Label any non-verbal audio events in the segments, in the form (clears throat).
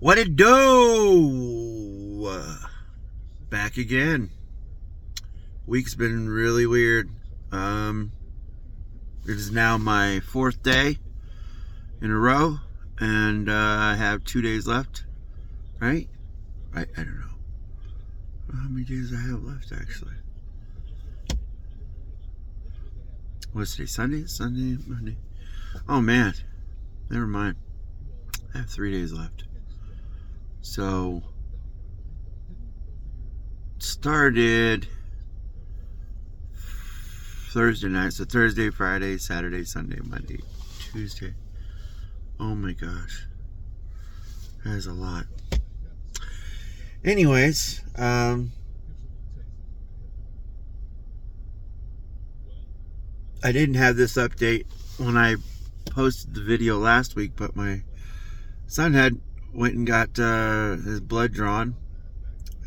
What it do? Back again. Week's been really weird. Um, it is now my fourth day in a row, and uh, I have two days left. Right? I, I don't know. How many days I have left, actually? What's today? Sunday? Sunday? Monday? Oh, man. Never mind. I have three days left. So, started Thursday night. So, Thursday, Friday, Saturday, Sunday, Monday, Tuesday. Oh my gosh. That is a lot. Anyways, um, I didn't have this update when I posted the video last week, but my son had went and got uh, his blood drawn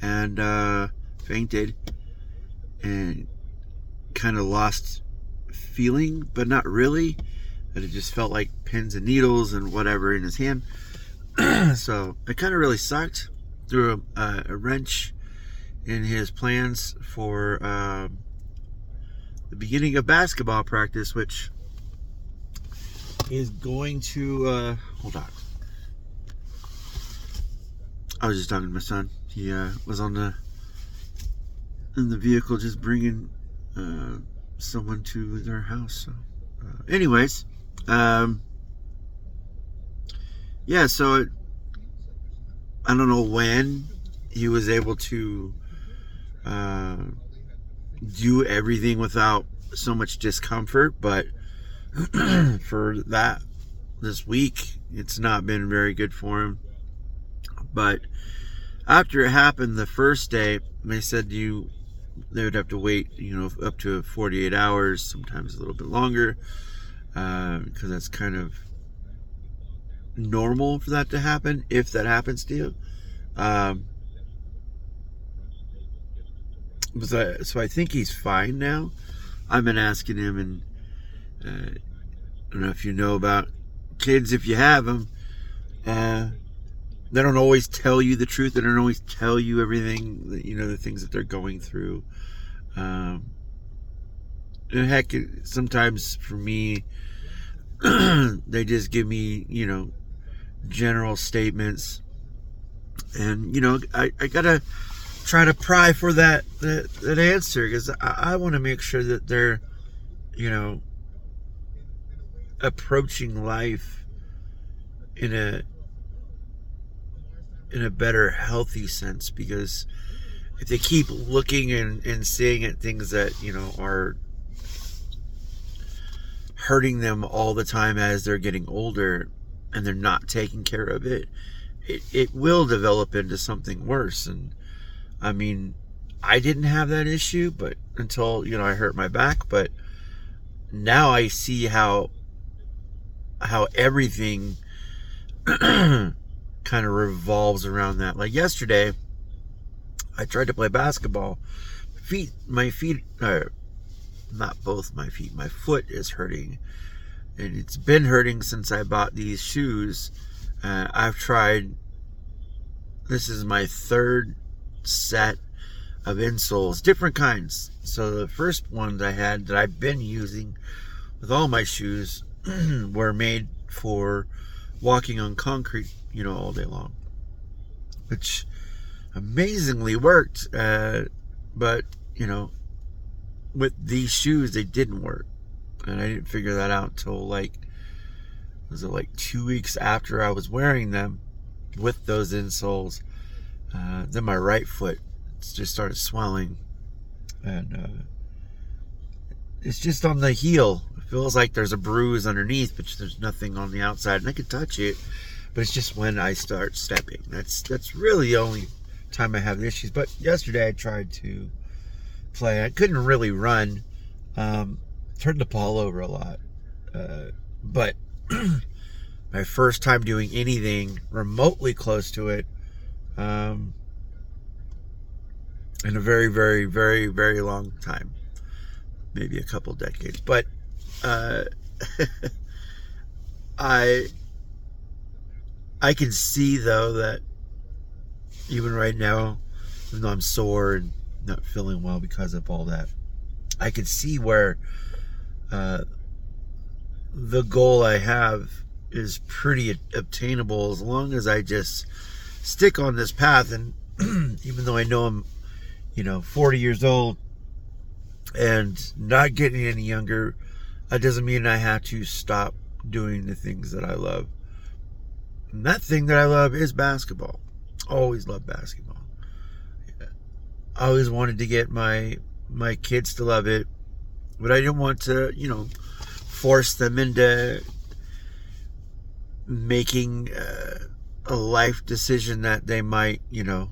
and uh, fainted and kind of lost feeling, but not really. That it just felt like pins and needles and whatever in his hand. (clears throat) so it kind of really sucked. Threw a, a, wrench in his plans for uh, the beginning of basketball practice, which is going to uh, hold on. I was just talking to my son. He uh, was on the in the vehicle, just bringing uh, someone to their house. So, uh, anyways, um, yeah. So it, I don't know when he was able to uh, do everything without so much discomfort, but (clears throat) for that this week, it's not been very good for him. But after it happened the first day, they said you they would have to wait, you know, up to 48 hours, sometimes a little bit longer, because uh, that's kind of normal for that to happen if that happens to you. Um, so, so I think he's fine now. I've been asking him, and uh, I don't know if you know about kids, if you have them. Uh, they don't always tell you the truth. They don't always tell you everything, that, you know, the things that they're going through. Um, and heck, sometimes for me, (clears throat) they just give me, you know, general statements. And, you know, I, I gotta try to pry for that, that, that answer because I, I want to make sure that they're, you know, approaching life in a in a better healthy sense because if they keep looking and, and seeing at things that you know are hurting them all the time as they're getting older and they're not taking care of it it, it will develop into something worse. And i mean i didn't have that issue but until you know i hurt my back but now i see how how everything (clears throat) kind of revolves around that. Like yesterday, I tried to play basketball. Feet, my feet, uh, not both my feet, my foot is hurting. And it's been hurting since I bought these shoes. Uh, I've tried, this is my third set of insoles, different kinds. So the first ones I had that I've been using with all my shoes (clears throat) were made for walking on concrete you know, all day long, which amazingly worked. Uh, but, you know, with these shoes, they didn't work. And I didn't figure that out until like, was it like two weeks after I was wearing them with those insoles? Uh, then my right foot just started swelling. And uh, it's just on the heel. It feels like there's a bruise underneath, but there's nothing on the outside. And I could touch it but it's just when I start stepping. That's that's really the only time I have issues. But yesterday I tried to play. I couldn't really run. Um, turned the ball over a lot. Uh, but (clears throat) my first time doing anything remotely close to it um, in a very, very, very, very long time. Maybe a couple decades. But uh, (laughs) I I can see though that even right now, even though I'm sore and not feeling well because of all that, I can see where uh, the goal I have is pretty obtainable as long as I just stick on this path. And (clears throat) even though I know I'm, you know, 40 years old and not getting any younger, that doesn't mean I have to stop doing the things that I love. And that thing that I love is basketball. Always loved basketball. I always wanted to get my my kids to love it, but I didn't want to, you know, force them into making uh, a life decision that they might, you know,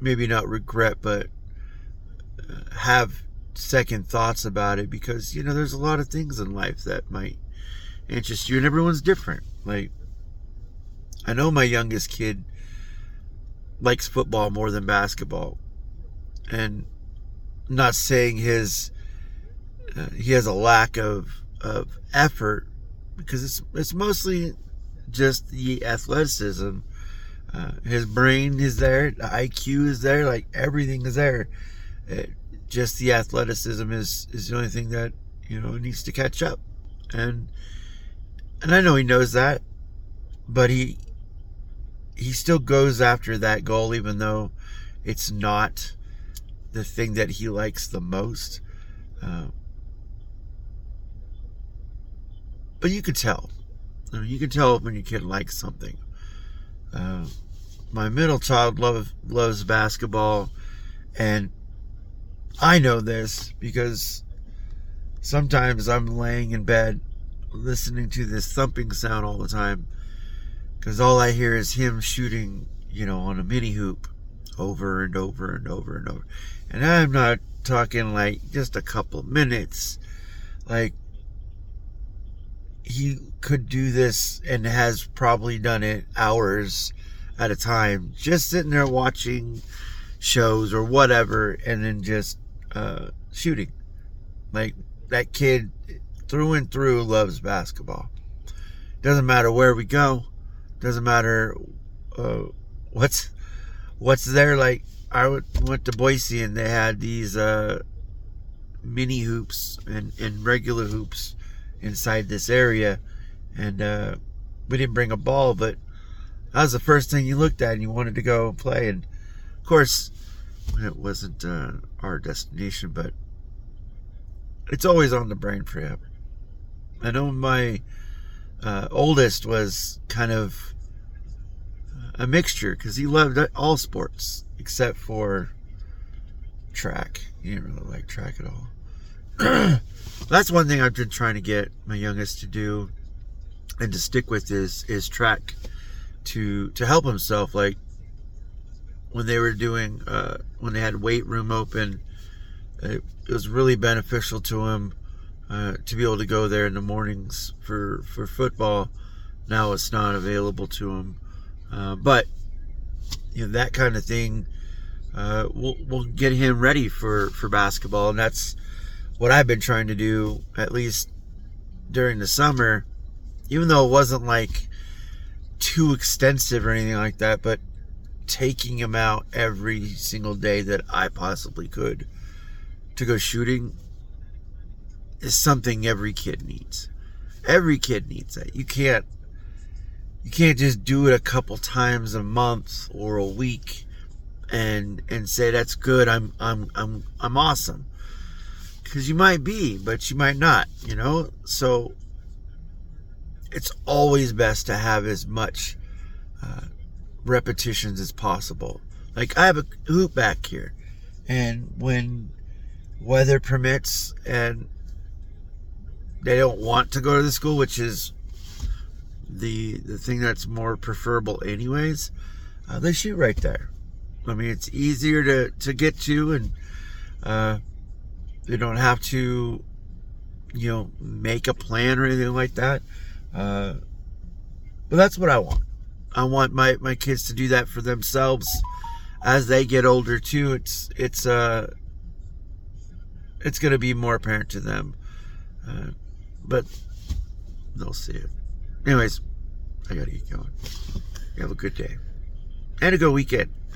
maybe not regret, but uh, have second thoughts about it because, you know, there's a lot of things in life that might interest you, and everyone's different. Like, I know my youngest kid likes football more than basketball, and not saying his uh, he has a lack of of effort because it's it's mostly just the athleticism. Uh, his brain is there, the IQ is there, like everything is there. It, just the athleticism is is the only thing that you know needs to catch up, and and I know he knows that, but he he still goes after that goal even though it's not the thing that he likes the most. Uh, but you could tell. I mean, you can tell when your kid likes something. Uh, my middle child love, loves basketball, and I know this because sometimes I'm laying in bed listening to this thumping sound all the time because all I hear is him shooting, you know, on a mini hoop over and over and over and over. And I'm not talking like just a couple minutes, like he could do this and has probably done it hours at a time, just sitting there watching shows or whatever, and then just uh, shooting. Like that kid through and through loves basketball. Doesn't matter where we go. Doesn't matter uh, what's what's there. Like I went to Boise and they had these uh, mini hoops and, and regular hoops inside this area, and uh, we didn't bring a ball, but that was the first thing you looked at and you wanted to go and play. And of course, it wasn't uh, our destination, but it's always on the brain for him. I know my uh, oldest was kind of a mixture because he loved all sports except for track. He didn't really like track at all. (clears throat) that's one thing I've been trying to get my youngest to do and to stick with is is track to to help himself like when they were doing uh, when they had weight room open it, it was really beneficial to him uh, to be able to go there in the mornings for for football. Now it's not available to him uh, but you know that kind of thing uh, will will get him ready for for basketball. And that's what I've been trying to do, at least during the summer, even though it wasn't like too extensive or anything like that, but taking him out every single day that I possibly could to go shooting is something every kid needs. Every kid needs that. You can't you can't just do it a couple times a month or a week and and say that's good. I'm I'm I'm I'm awesome because you might be, but you might not, you know? So it's always best to have as much uh, repetitions as possible. Like I have a hoop back here, and when weather permits and they don't want to go to the school, which is the the thing that's more preferable anyways, uh, they shoot right there. I mean, it's easier to to get to and uh, they don't have to, you know, make a plan or anything like that. Uh, but that's what I want. I want my, my kids to do that for themselves as they get older too. It's it's uh it's gonna be more apparent to them, uh, but they'll see it. Anyways, I gotta get going. Have a good day and a good weekend.